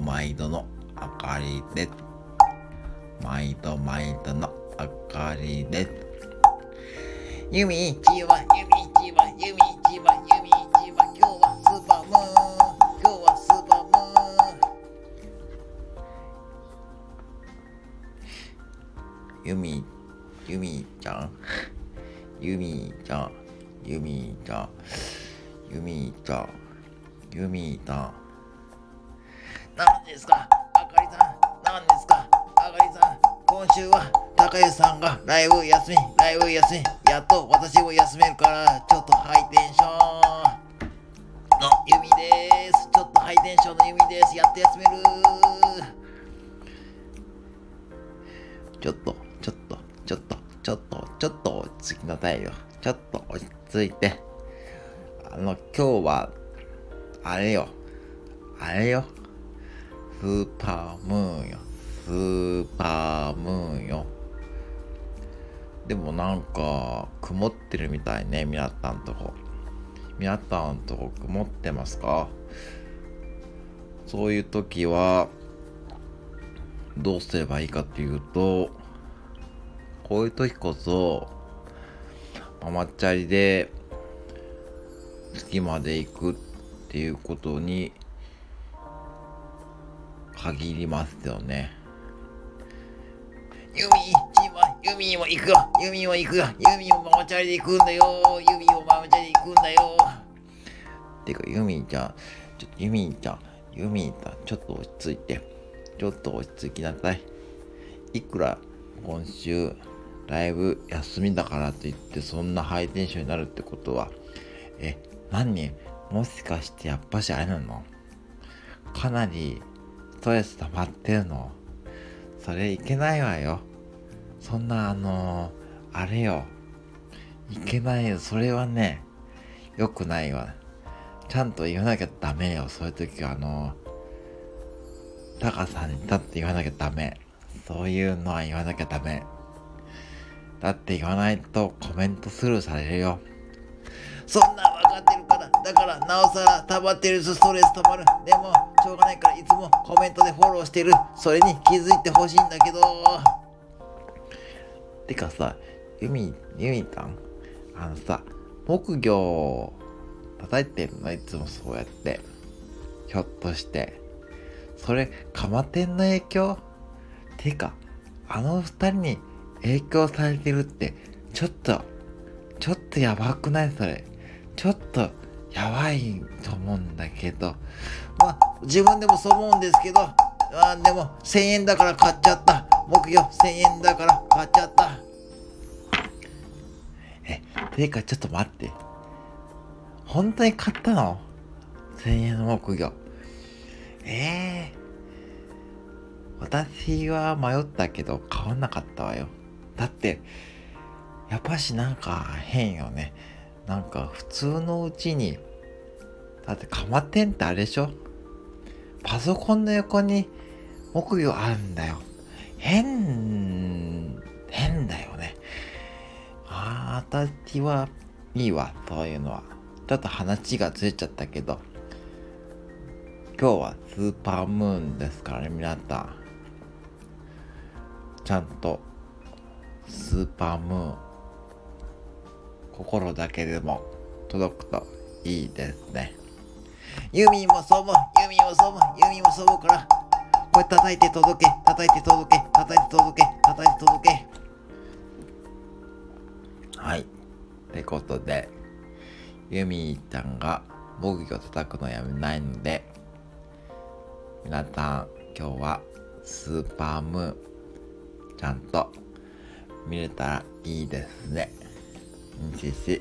毎度の明かりです。毎度毎度の明かりです。ゆみちは、ゆみちは、ゆみちは、ゆみちは、今日はスーパームーン。今日はスーパームーン。ゆみ、ゆみちゃん。ゆみちゃん。ゆみちゃん。ゆみちゃん。ゆみちゃん。何ですか？あかりさん。何ですか？あかりさん。今週は高湯さんがライブ休み。ライブ休み。やっと私も休めるからちょっとハイテンション。のゆみです。ちょっとハイテンションのゆみです。やっと休める。ちょっとちょっとちょっとちょっとちょっと落ち着きなさいよ。ちょっと落ち着いて。あの今日はあれよあれよスーパームーンよ。スーパームーンよ。でもなんか、曇ってるみたいね、皆さんとこ。皆さんとこ曇ってますか？そういう時は、どうすればいいかっていうと、こういう時こそ、ママチャリで月まで行くっていうことに限りますよね。ユミ、チーマ、ユミも行くよ。ユミも行くよ。ユミもママチャリで行くんだよ。ユミもママチャリで行くんだよ。てか、ユミちゃん、ちょっとユミちゃん、ユミちゃん、ちょっと落ち着いて。ちょっと落ち着きなさい。いくら今週ライブ休みだからといってそんなハイテンションになるってことは、え、何人もしかしてやっぱしあれなの？かなりストレス溜まってるの？それいけないわよ。そんなあのー、あれよ。いけないよ。それはね良くないわ。ちゃんと言わなきゃダメよ。そういう時はあのー、タカさんに立って言わなきゃダメ。そういうのは言わなきゃダメ。だって言わないとコメントスルーされるよ。そんななおさら溜まってるストレス溜まるでもしょうがないからいつもコメントでフォローしてる。それに気づいてほしいんだけど。てかさユミユミたんあのさ木魚叩いてんのいつもそうやって。ひょっとして。それカマテンの影響？てかあの二人に影響されてるってちょっとちょっとやばくない？それ。ちょっとやばいと思うんだけど、まあ、自分でもそう思うんですけど、あでも、1000円だから買っちゃった。木魚1000円だから買っちゃった。え、ていうかちょっと待って。本当に買ったの ?1000 円の木魚。ええー、私は迷ったけど買わなかったわよ。だって、やっぱしなんか変よね。なんか普通のうちにだって蒲店ってあれでしょ？パソコンの横に木魚あるんだよ。変変だよね。ああ私はいいわそういうのは。ちょっと話がずれちゃったけど。今日はスーパームーンですからね皆さん。ちゃんとスーパームーン心だけでも届くといいですね。ユミもそう思う、ユミもそう思う、ユミもそう思うから、こうやって叩いて届け、叩いて届け、叩いて届け、叩いて届け。はい。ってことで、ユミちゃんが木魚叩くのやめないので、皆さん、今日はスーパームーン、ちゃんと見れたらいいですね。先生。